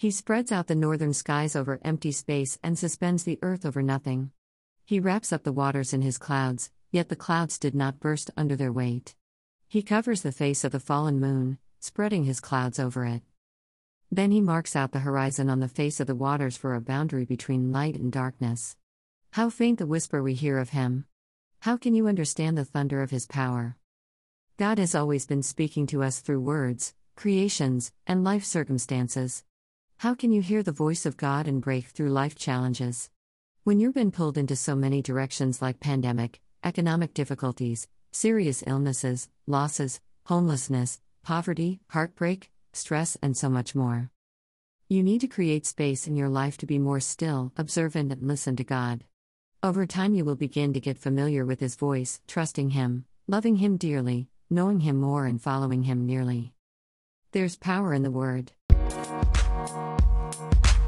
He spreads out the northern skies over empty space and suspends the earth over nothing. He wraps up the waters in his clouds, yet the clouds did not burst under their weight. He covers the face of the fallen moon, spreading his clouds over it. Then he marks out the horizon on the face of the waters for a boundary between light and darkness. How faint the whisper we hear of him! How can you understand the thunder of his power? God has always been speaking to us through words, creations, and life circumstances. How can you hear the voice of God and break through life challenges? When you've been pulled into so many directions like pandemic, economic difficulties, serious illnesses, losses, homelessness, poverty, heartbreak, stress, and so much more. You need to create space in your life to be more still, observant, and listen to God. Over time, you will begin to get familiar with His voice, trusting Him, loving Him dearly, knowing Him more, and following Him nearly. There's power in the Word. Música